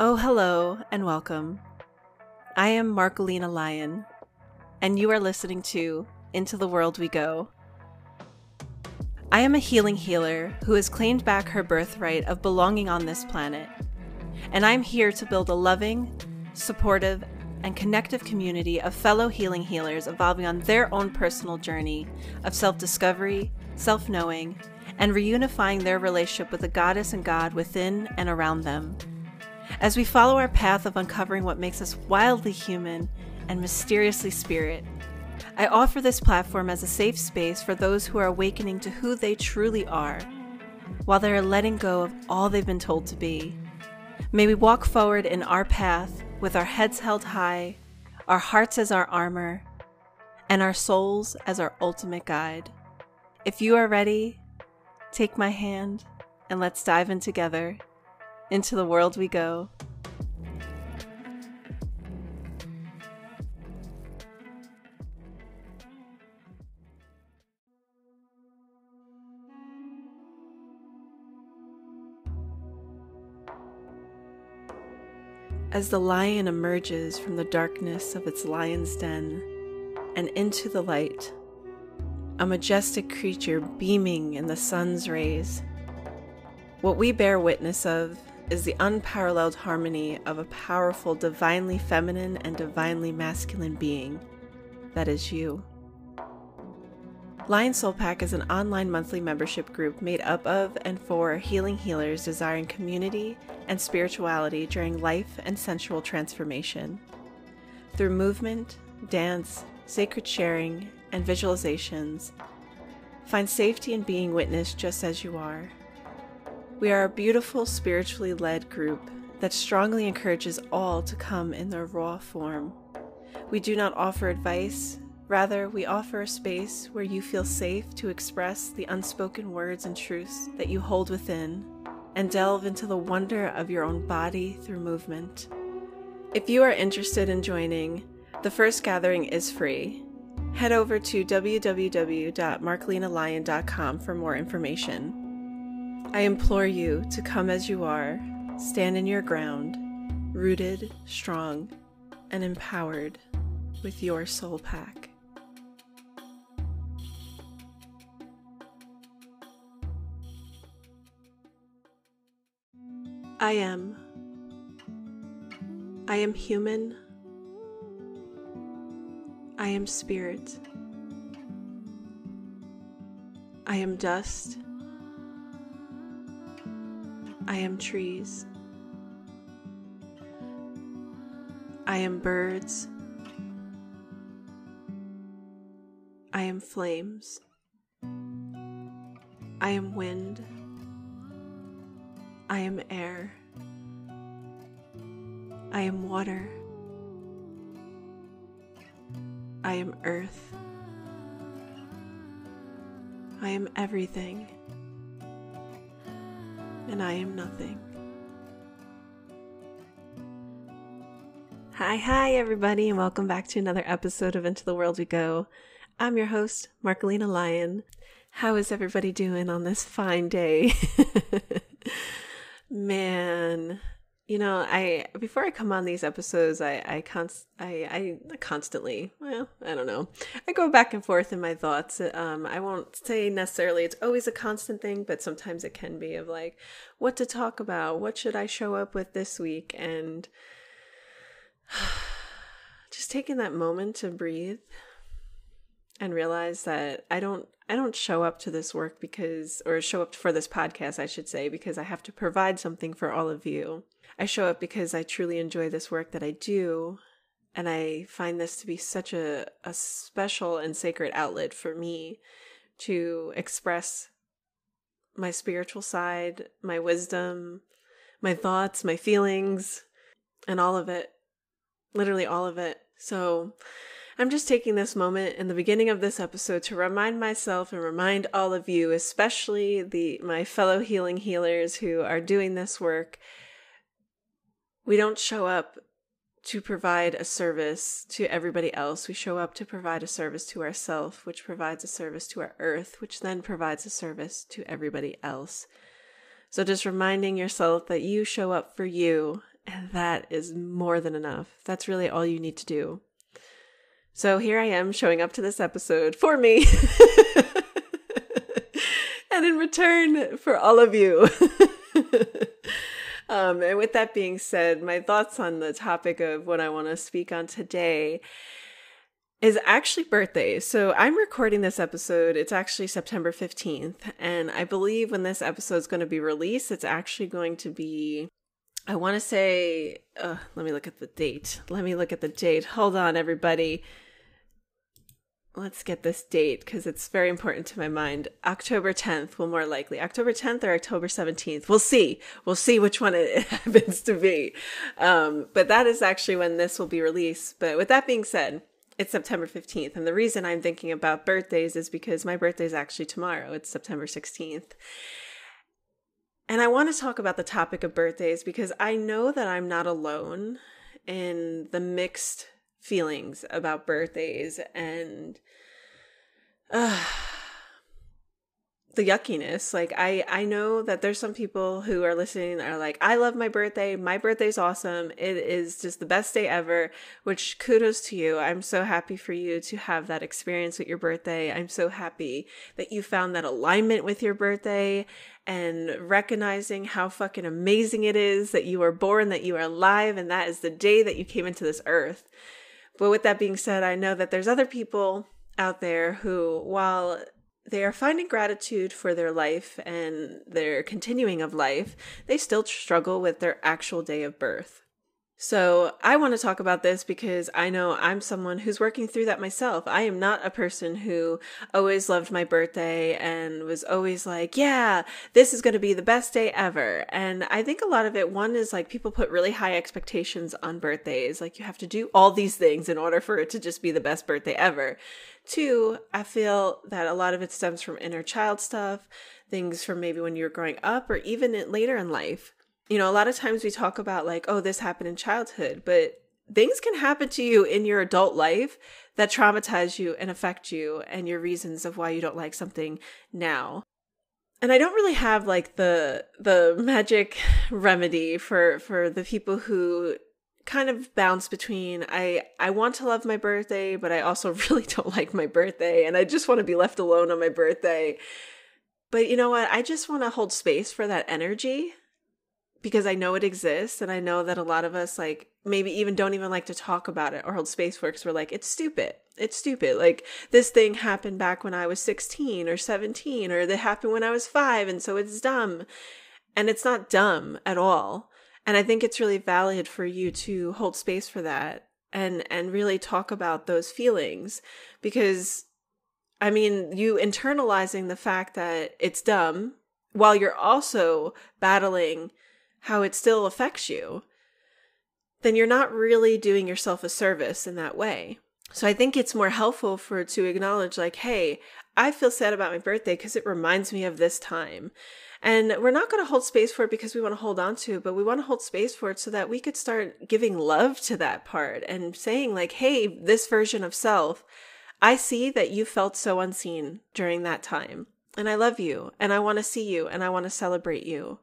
Oh, hello and welcome. I am Marcolina Lyon, and you are listening to Into the World We Go. I am a healing healer who has claimed back her birthright of belonging on this planet, and I'm here to build a loving, supportive, and connective community of fellow healing healers evolving on their own personal journey of self discovery, self knowing, and reunifying their relationship with the goddess and God within and around them. As we follow our path of uncovering what makes us wildly human and mysteriously spirit, I offer this platform as a safe space for those who are awakening to who they truly are, while they are letting go of all they've been told to be. May we walk forward in our path with our heads held high, our hearts as our armor, and our souls as our ultimate guide. If you are ready, take my hand and let's dive in together. Into the world we go. As the lion emerges from the darkness of its lion's den and into the light, a majestic creature beaming in the sun's rays, what we bear witness of is the unparalleled harmony of a powerful, divinely feminine and divinely masculine being that is you. Lion Soul Pack is an online monthly membership group made up of and for healing healers desiring community and spirituality during life and sensual transformation. Through movement, dance, sacred sharing, and visualizations, find safety in being witnessed just as you are. We are a beautiful, spiritually led group that strongly encourages all to come in their raw form. We do not offer advice, Rather, we offer a space where you feel safe to express the unspoken words and truths that you hold within and delve into the wonder of your own body through movement. If you are interested in joining, the first gathering is free. Head over to www.marcolinalion.com for more information. I implore you to come as you are, stand in your ground, rooted, strong, and empowered with your soul pack. I am. I am human. I am spirit. I am dust. I am trees. I am birds. I am flames. I am wind. I am air. I am water. I am earth. I am everything. And I am nothing. Hi, hi, everybody, and welcome back to another episode of Into the World We Go. I'm your host, Marcolina Lyon. How is everybody doing on this fine day? Man, you know, I before I come on these episodes, I I const I I constantly, well, I don't know. I go back and forth in my thoughts. Um I won't say necessarily it's always a constant thing, but sometimes it can be of like what to talk about, what should I show up with this week and just taking that moment to breathe and realize that I don't I don't show up to this work because, or show up for this podcast, I should say, because I have to provide something for all of you. I show up because I truly enjoy this work that I do. And I find this to be such a, a special and sacred outlet for me to express my spiritual side, my wisdom, my thoughts, my feelings, and all of it. Literally all of it. So, I'm just taking this moment in the beginning of this episode to remind myself and remind all of you, especially the my fellow healing healers who are doing this work. We don't show up to provide a service to everybody else. We show up to provide a service to ourselves, which provides a service to our earth, which then provides a service to everybody else. So just reminding yourself that you show up for you And that is more than enough. That's really all you need to do. So here I am showing up to this episode for me. and in return for all of you. um, and with that being said, my thoughts on the topic of what I want to speak on today is actually birthdays. So I'm recording this episode. It's actually September 15th. And I believe when this episode is going to be released, it's actually going to be, I want to say, uh, let me look at the date. Let me look at the date. Hold on, everybody. Let's get this date because it's very important to my mind. October 10th will more likely. October 10th or October 17th. We'll see. We'll see which one it happens to be. Um, but that is actually when this will be released. But with that being said, it's September 15th. And the reason I'm thinking about birthdays is because my birthday is actually tomorrow. It's September 16th. And I want to talk about the topic of birthdays because I know that I'm not alone in the mixed feelings about birthdays and uh, the yuckiness. Like i i know that there's some people who are listening are like i love my birthday. My birthday's awesome. It is just the best day ever which kudos to you. I'm so happy for you to have that experience with your birthday. I'm so happy that you found that alignment with your birthday and recognizing how fucking amazing it is that you are born that you are alive and that is the day that you came into this earth but with that being said i know that there's other people out there who while they are finding gratitude for their life and their continuing of life, they still struggle with their actual day of birth. So, I want to talk about this because I know I'm someone who's working through that myself. I am not a person who always loved my birthday and was always like, yeah, this is going to be the best day ever. And I think a lot of it, one is like people put really high expectations on birthdays. Like, you have to do all these things in order for it to just be the best birthday ever. Two, I feel that a lot of it stems from inner child stuff, things from maybe when you're growing up or even later in life. You know, a lot of times we talk about like, oh, this happened in childhood, but things can happen to you in your adult life that traumatize you and affect you and your reasons of why you don't like something now. And I don't really have like the the magic remedy for for the people who kind of bounce between I I want to love my birthday, but I also really don't like my birthday and I just want to be left alone on my birthday. But you know what? I just want to hold space for that energy because I know it exists and I know that a lot of us like maybe even don't even like to talk about it or hold space for because we're like, it's stupid. It's stupid. Like this thing happened back when I was 16 or 17 or it happened when I was five and so it's dumb. And it's not dumb at all and I think it's really valid for you to hold space for that and and really talk about those feelings because I mean, you internalizing the fact that it's dumb while you're also battling how it still affects you, then you're not really doing yourself a service in that way. So I think it's more helpful for to acknowledge like, hey, I feel sad about my birthday because it reminds me of this time. And we're not going to hold space for it because we want to hold on to it, but we want to hold space for it so that we could start giving love to that part and saying, like, hey, this version of self, I see that you felt so unseen during that time. And I love you and I want to see you and I want to celebrate you.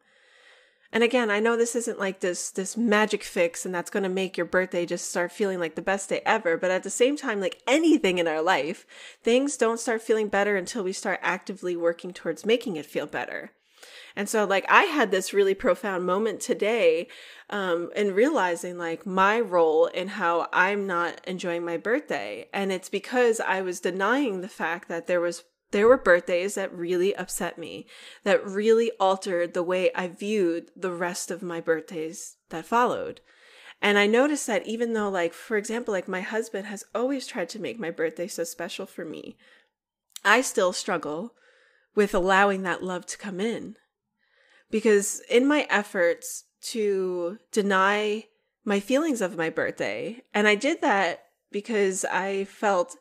And again, I know this isn't like this this magic fix and that's going to make your birthday just start feeling like the best day ever, but at the same time like anything in our life, things don't start feeling better until we start actively working towards making it feel better. And so, like, I had this really profound moment today um, in realizing, like, my role in how I'm not enjoying my birthday. And it's because I was denying the fact that there was there were birthdays that really upset me, that really altered the way I viewed the rest of my birthdays that followed. And I noticed that even though, like, for example, like my husband has always tried to make my birthday so special for me, I still struggle with allowing that love to come in because in my efforts to deny my feelings of my birthday, and I did that because I felt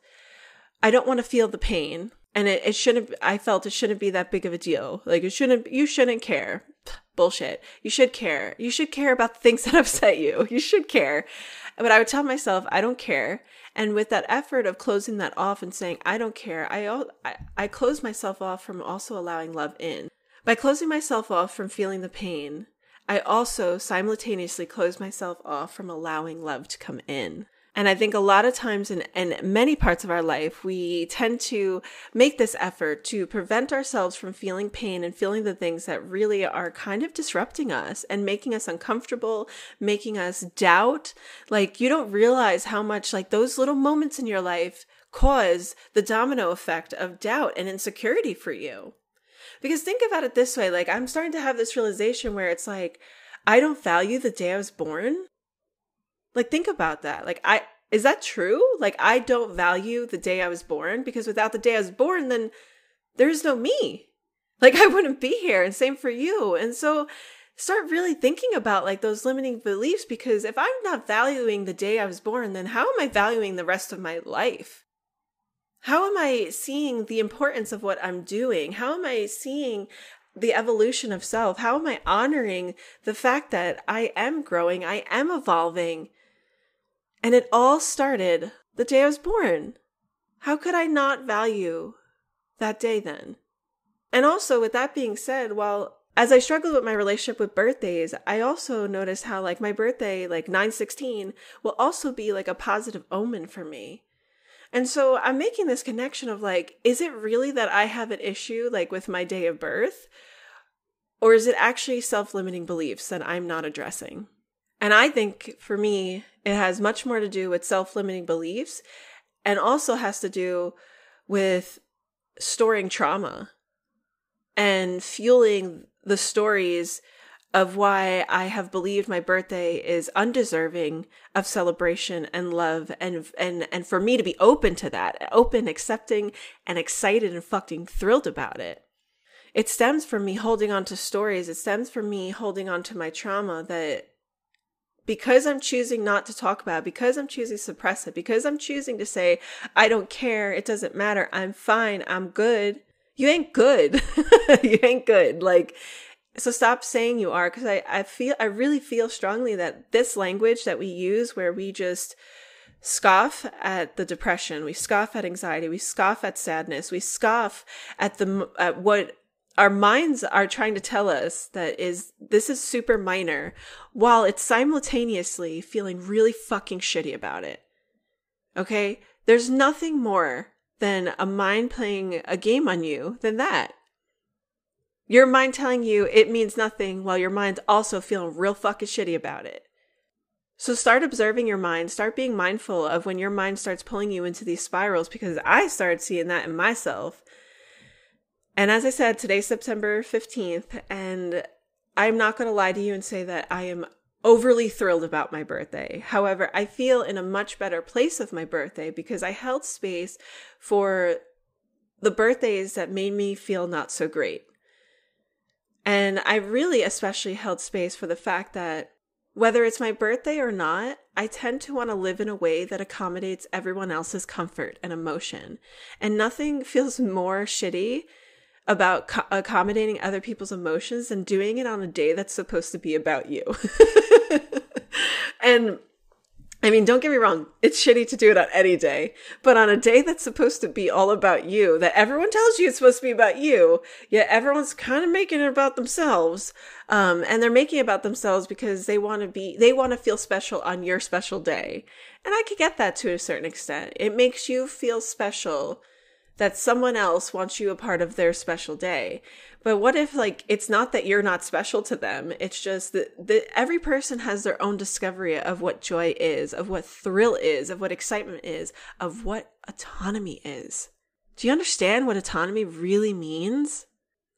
I don't want to feel the pain. And it, it shouldn't, I felt it shouldn't be that big of a deal. Like it shouldn't, you shouldn't care. Bullshit. You should care. You should care about the things that upset you. You should care. But I would tell myself, I don't care. And with that effort of closing that off and saying, I don't care, I, I, I close myself off from also allowing love in. By closing myself off from feeling the pain, I also simultaneously close myself off from allowing love to come in. And I think a lot of times in, in many parts of our life, we tend to make this effort to prevent ourselves from feeling pain and feeling the things that really are kind of disrupting us and making us uncomfortable, making us doubt. Like, you don't realize how much, like, those little moments in your life cause the domino effect of doubt and insecurity for you. Because think about it this way like, I'm starting to have this realization where it's like, I don't value the day I was born like think about that. Like I is that true? Like I don't value the day I was born because without the day I was born then there's no me. Like I wouldn't be here and same for you. And so start really thinking about like those limiting beliefs because if I'm not valuing the day I was born then how am I valuing the rest of my life? How am I seeing the importance of what I'm doing? How am I seeing the evolution of self? How am I honoring the fact that I am growing, I am evolving, and it all started the day I was born. How could I not value that day then? And also, with that being said, while as I struggled with my relationship with birthdays, I also noticed how like my birthday, like 916, will also be like a positive omen for me. And so I'm making this connection of like, is it really that I have an issue like with my day of birth? Or is it actually self limiting beliefs that I'm not addressing? And I think for me, it has much more to do with self limiting beliefs and also has to do with storing trauma and fueling the stories of why I have believed my birthday is undeserving of celebration and love and and and for me to be open to that, open, accepting and excited and fucking thrilled about it. It stems from me holding on to stories. It stems from me holding on to my trauma that because I'm choosing not to talk about it, because I'm choosing to suppress it, because I'm choosing to say, I don't care, it doesn't matter, I'm fine, I'm good, you ain't good. you ain't good. Like, so stop saying you are, because I, I feel, I really feel strongly that this language that we use where we just, scoff at the depression we scoff at anxiety we scoff at sadness we scoff at the at what our minds are trying to tell us that is this is super minor while it's simultaneously feeling really fucking shitty about it. Okay? There's nothing more than a mind playing a game on you than that. Your mind telling you it means nothing while your mind's also feeling real fucking shitty about it. So start observing your mind, start being mindful of when your mind starts pulling you into these spirals because I started seeing that in myself and as I said, today's September 15th, and I'm not going to lie to you and say that I am overly thrilled about my birthday. However, I feel in a much better place of my birthday because I held space for the birthdays that made me feel not so great. And I really especially held space for the fact that whether it's my birthday or not, I tend to want to live in a way that accommodates everyone else's comfort and emotion. And nothing feels more shitty about co- accommodating other people's emotions and doing it on a day that's supposed to be about you. and I mean, don't get me wrong, it's shitty to do it on any day, but on a day that's supposed to be all about you, that everyone tells you it's supposed to be about you, yet everyone's kind of making it about themselves. Um, and they're making it about themselves because they want to be, they want to feel special on your special day. And I could get that to a certain extent. It makes you feel special that someone else wants you a part of their special day. But what if like it's not that you're not special to them? It's just that, that every person has their own discovery of what joy is, of what thrill is, of what excitement is, of what autonomy is. Do you understand what autonomy really means?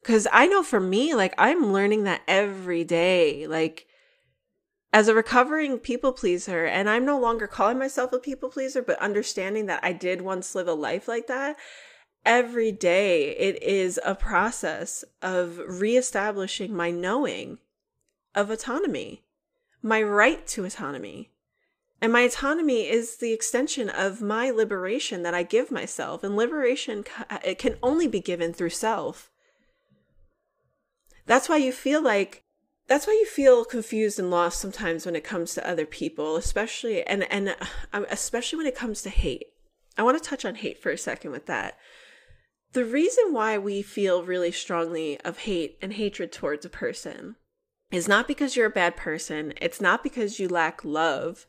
Cuz I know for me like I'm learning that every day. Like as a recovering people pleaser, and I'm no longer calling myself a people pleaser, but understanding that I did once live a life like that, every day it is a process of reestablishing my knowing of autonomy, my right to autonomy. And my autonomy is the extension of my liberation that I give myself. And liberation it can only be given through self. That's why you feel like that's why you feel confused and lost sometimes when it comes to other people, especially and and uh, especially when it comes to hate. I want to touch on hate for a second with that the reason why we feel really strongly of hate and hatred towards a person is not because you're a bad person, it's not because you lack love.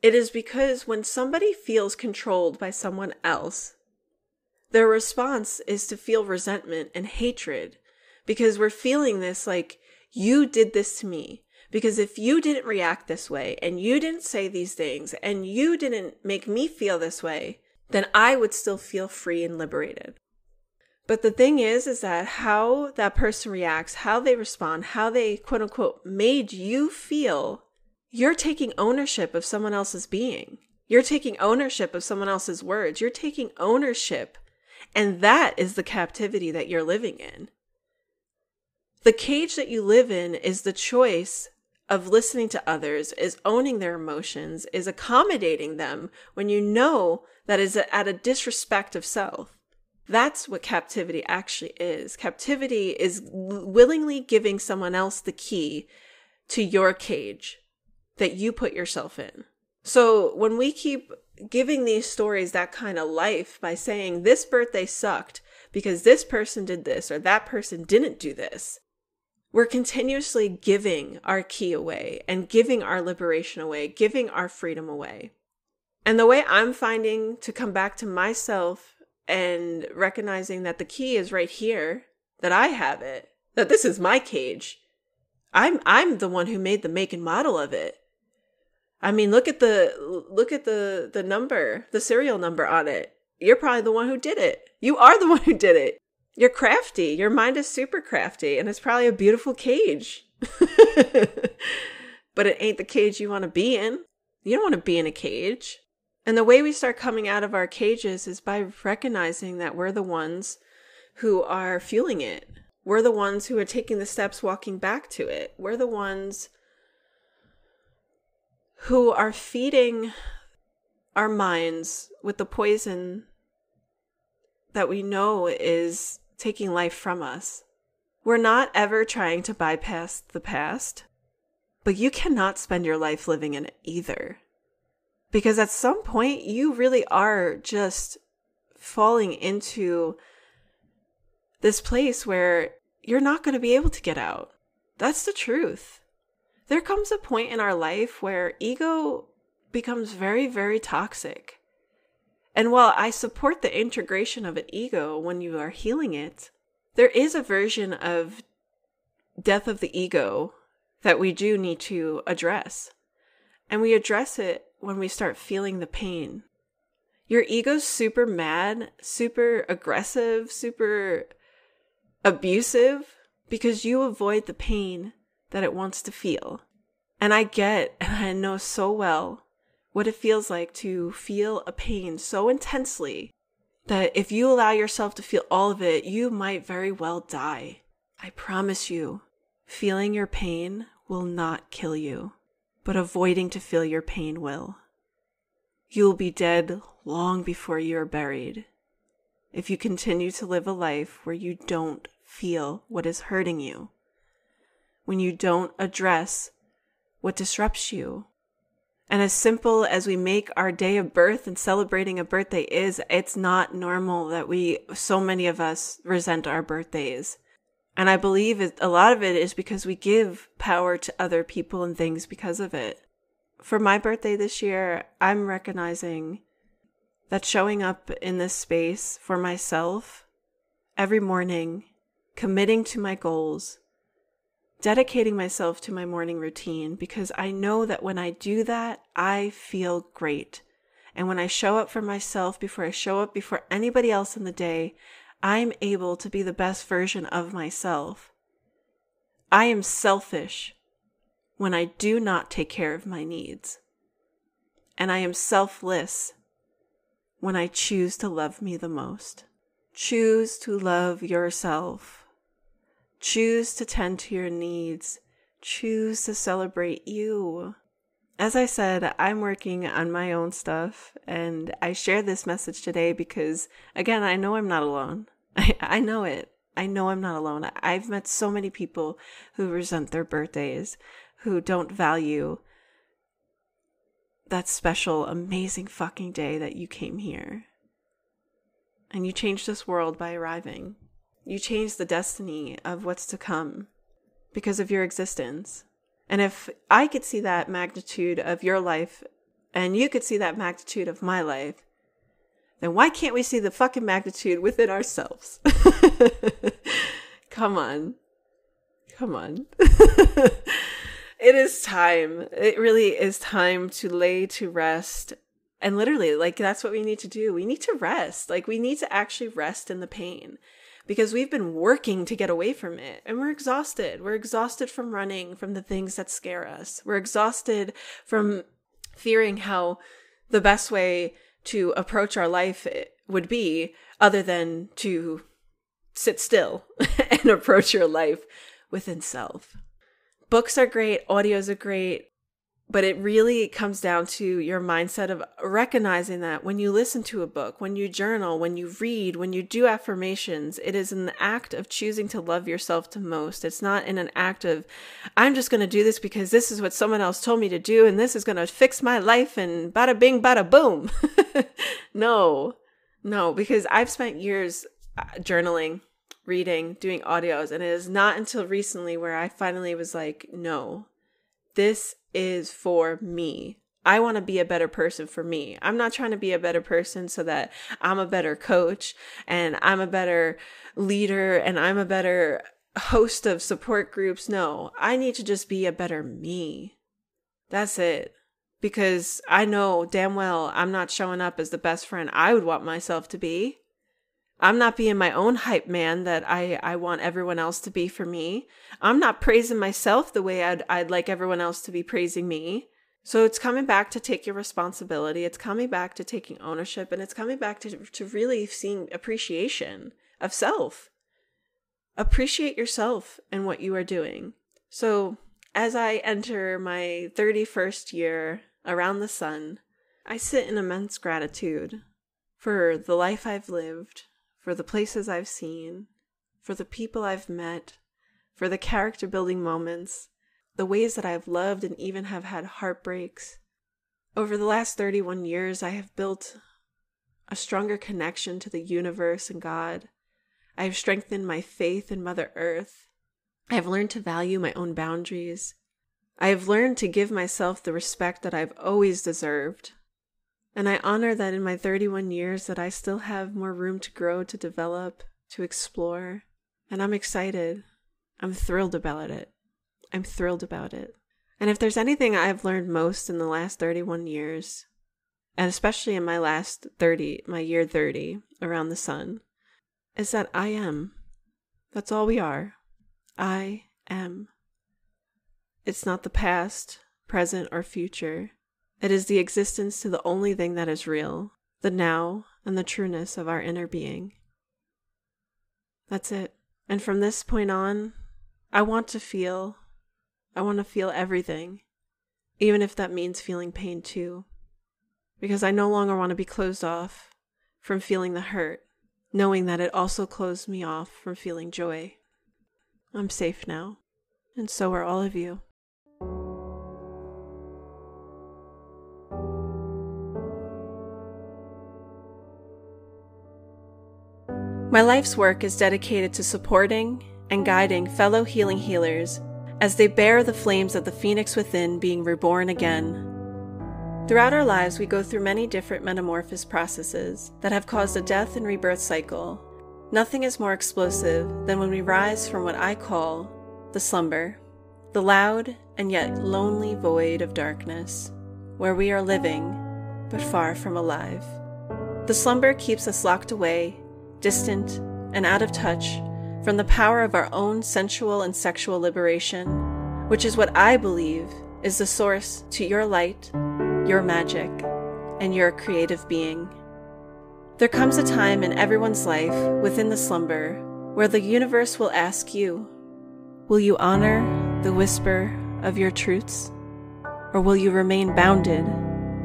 It is because when somebody feels controlled by someone else, their response is to feel resentment and hatred because we're feeling this like, you did this to me. Because if you didn't react this way and you didn't say these things and you didn't make me feel this way, then I would still feel free and liberated. But the thing is, is that how that person reacts, how they respond, how they quote unquote made you feel, you're taking ownership of someone else's being. You're taking ownership of someone else's words. You're taking ownership. And that is the captivity that you're living in. The cage that you live in is the choice of listening to others, is owning their emotions, is accommodating them when you know that is at a disrespect of self. That's what captivity actually is. Captivity is willingly giving someone else the key to your cage that you put yourself in. So when we keep giving these stories that kind of life by saying this birthday sucked because this person did this or that person didn't do this, we're continuously giving our key away and giving our liberation away, giving our freedom away. And the way I'm finding to come back to myself and recognizing that the key is right here, that I have it, that this is my cage. I'm I'm the one who made the make and model of it. I mean, look at the look at the the number, the serial number on it. You're probably the one who did it. You are the one who did it. You're crafty. Your mind is super crafty, and it's probably a beautiful cage. but it ain't the cage you want to be in. You don't want to be in a cage. And the way we start coming out of our cages is by recognizing that we're the ones who are fueling it. We're the ones who are taking the steps walking back to it. We're the ones who are feeding our minds with the poison that we know is taking life from us. We're not ever trying to bypass the past, but you cannot spend your life living in it either. Because at some point, you really are just falling into this place where you're not going to be able to get out. That's the truth. There comes a point in our life where ego becomes very, very toxic. And while I support the integration of an ego when you are healing it, there is a version of death of the ego that we do need to address. And we address it when we start feeling the pain. Your ego's super mad, super aggressive, super abusive because you avoid the pain that it wants to feel. And I get and I know so well what it feels like to feel a pain so intensely that if you allow yourself to feel all of it, you might very well die. I promise you, feeling your pain will not kill you, but avoiding to feel your pain will. You will be dead long before you are buried if you continue to live a life where you don't feel what is hurting you, when you don't address what disrupts you, and as simple as we make our day of birth and celebrating a birthday is, it's not normal that we, so many of us, resent our birthdays. And I believe it, a lot of it is because we give power to other people and things because of it. For my birthday this year, I'm recognizing that showing up in this space for myself every morning, committing to my goals, dedicating myself to my morning routine because I know that when I do that, I feel great. And when I show up for myself before I show up before anybody else in the day, I'm able to be the best version of myself. I am selfish when I do not take care of my needs. And I am selfless when I choose to love me the most. Choose to love yourself. Choose to tend to your needs. Choose to celebrate you. As I said, I'm working on my own stuff, and I share this message today because, again, I know I'm not alone. I, I know it. I know I'm not alone. I've met so many people who resent their birthdays, who don't value that special, amazing fucking day that you came here. And you changed this world by arriving. You change the destiny of what's to come. because of your existence. And if I could see that magnitude of your life and you could see that magnitude of my life, then why can't we see the fucking magnitude within ourselves? Come on. Come on. it is time. It really is time to lay to rest. And literally, like, that's what we need to do. We need to rest. Like, we need to actually rest in the pain because we've been working to get away from it and we're exhausted. We're exhausted from running from the things that scare us. We're exhausted from fearing how the best way to approach our life would be other than to sit still and approach your life within self. Books are great, audios are great, but it really comes down to your mindset of recognizing that when you listen to a book, when you journal, when you read, when you do affirmations, it is an act of choosing to love yourself the most. It's not in an act of, I'm just going to do this because this is what someone else told me to do and this is going to fix my life and bada bing, bada boom. no, no, because I've spent years uh, journaling, reading, doing audios, and it is not until recently where I finally was like, no, this is for me. I want to be a better person for me. I'm not trying to be a better person so that I'm a better coach and I'm a better leader and I'm a better host of support groups. No, I need to just be a better me. That's it. Because I know damn well I'm not showing up as the best friend I would want myself to be. I'm not being my own hype man that I, I want everyone else to be for me. I'm not praising myself the way I'd, I'd like everyone else to be praising me. So it's coming back to take your responsibility. It's coming back to taking ownership and it's coming back to, to really seeing appreciation of self. Appreciate yourself and what you are doing. So as I enter my 31st year around the sun, I sit in immense gratitude for the life I've lived, for the places I've seen, for the people I've met, for the character building moments, the ways that I've loved and even have had heartbreaks. Over the last 31 years, I have built a stronger connection to the universe and God. I have strengthened my faith in Mother Earth. I have learned to value my own boundaries. I have learned to give myself the respect that I've always deserved. And I honor that in my 31 years that I still have more room to grow, to develop, to explore. And I'm excited. I'm thrilled about it. I'm thrilled about it. And if there's anything I've learned most in the last 31 years, and especially in my last 30, my year 30 around the sun, is that I am. That's all we are. I am. It's not the past, present, or future. It is the existence to the only thing that is real, the now and the trueness of our inner being. That's it. And from this point on, I want to feel. I want to feel everything, even if that means feeling pain too. Because I no longer want to be closed off from feeling the hurt, knowing that it also closed me off from feeling joy. I'm safe now, and so are all of you. My life's work is dedicated to supporting and guiding fellow healing healers as they bear the flames of the phoenix within being reborn again. Throughout our lives, we go through many different metamorphosis processes that have caused a death and rebirth cycle. Nothing is more explosive than when we rise from what I call the slumber, the loud and yet lonely void of darkness, where we are living but far from alive. The slumber keeps us locked away distant, and out of touch from the power of our own sensual and sexual liberation, which is what I believe is the source to your light, your magic, and your creative being. There comes a time in everyone's life within the slumber where the universe will ask you Will you honor the whisper of your truths? Or will you remain bounded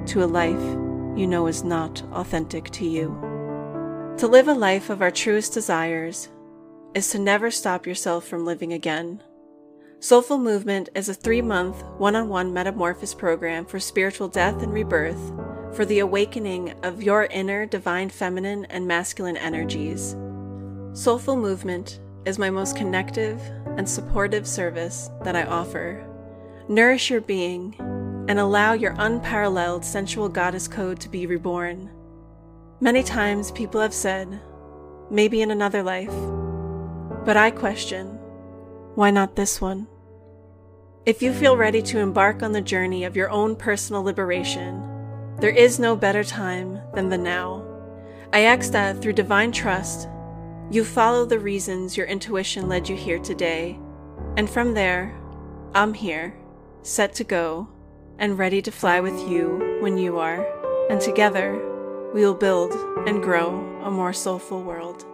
to a life you know is not authentic to you? To live a life of our truest desires is to never stop yourself from living again. Soulful Movement is a three month, one on one metamorphosis program for spiritual death and rebirth, for the awakening of your inner divine feminine and masculine energies. Soulful Movement is my most connective, and supportive service that I offer. Nourish your being and allow your unparalleled sensual goddess code to be reborn. Many times people have said, maybe in another life, but I question, why not this one? If you feel ready to embark on the journey of your own personal liberation, there is no better time than the now. I ask that through divine trust, you follow the reasons your intuition led you here today, and from there, I'm here, set to go, and ready to fly with you when you are, and together we will build and grow a more soulful world.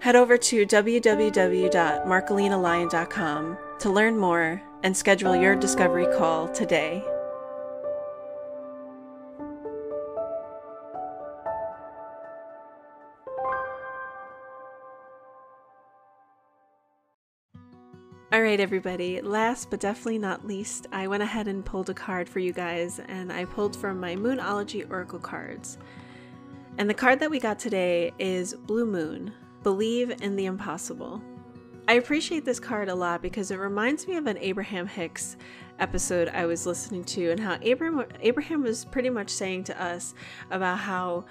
Head over to www.marcolinalion.com to learn more and schedule your discovery call today. All right, everybody. Last but definitely not least, I went ahead and pulled a card for you guys, and I pulled from my Moonology Oracle cards. And the card that we got today is Blue Moon Believe in the Impossible. I appreciate this card a lot because it reminds me of an Abraham Hicks episode I was listening to, and how Abraham, Abraham was pretty much saying to us about how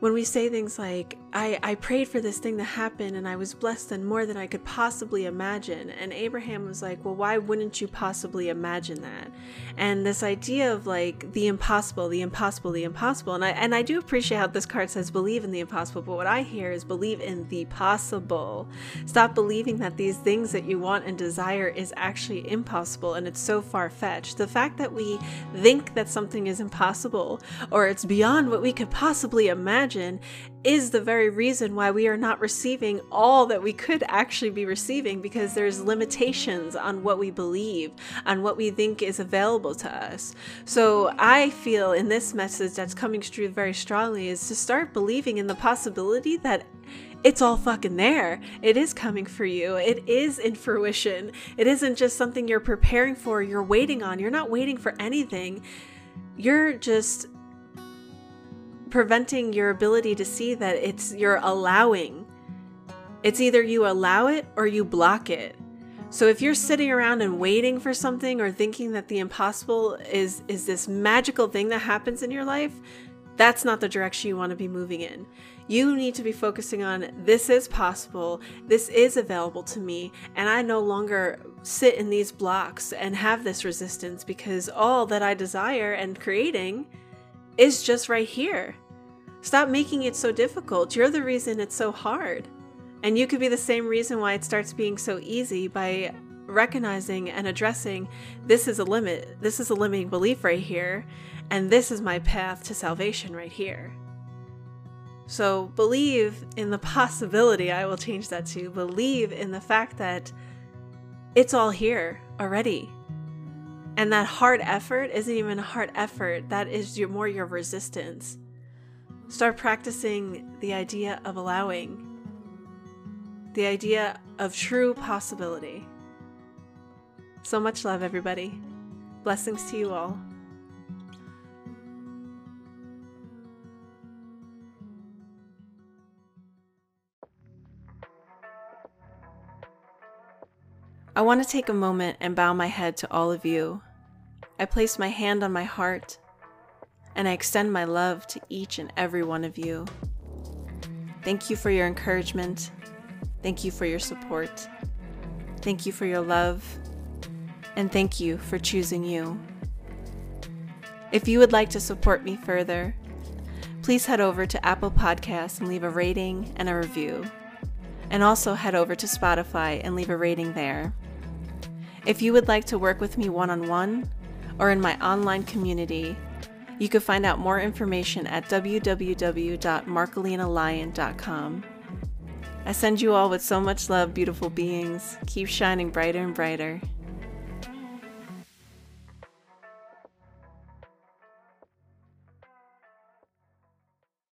when we say things like, I, I prayed for this thing to happen and I was blessed and more than I could possibly imagine. And Abraham was like, Well, why wouldn't you possibly imagine that? And this idea of like the impossible, the impossible, the impossible. And I and I do appreciate how this card says believe in the impossible, but what I hear is believe in the possible. Stop believing that these things that you want and desire is actually impossible and it's so far fetched. The fact that we think that something is impossible or it's beyond what we could possibly imagine is the very reason why we are not receiving all that we could actually be receiving because there's limitations on what we believe, on what we think is available to us. So I feel in this message that's coming through very strongly is to start believing in the possibility that it's all fucking there. It is coming for you. It is in fruition. It isn't just something you're preparing for, you're waiting on. You're not waiting for anything. You're just preventing your ability to see that it's you're allowing. It's either you allow it or you block it. So if you're sitting around and waiting for something or thinking that the impossible is is this magical thing that happens in your life, that's not the direction you want to be moving in. You need to be focusing on this is possible, this is available to me, and I no longer sit in these blocks and have this resistance because all that I desire and creating is just right here. Stop making it so difficult. You're the reason it's so hard. And you could be the same reason why it starts being so easy by recognizing and addressing this is a limit, this is a limiting belief right here, and this is my path to salvation right here. So believe in the possibility, I will change that to believe in the fact that it's all here already. And that hard effort isn't even a hard effort, that is your, more your resistance. Start practicing the idea of allowing, the idea of true possibility. So much love, everybody. Blessings to you all. I want to take a moment and bow my head to all of you I place my hand on my heart and I extend my love to each and every one of you. Thank you for your encouragement. Thank you for your support. Thank you for your love. And thank you for choosing you. If you would like to support me further, please head over to Apple Podcasts and leave a rating and a review. And also head over to Spotify and leave a rating there. If you would like to work with me one on one, or in my online community. You can find out more information at www.marcolinalion.com. I send you all with so much love, beautiful beings. Keep shining brighter and brighter.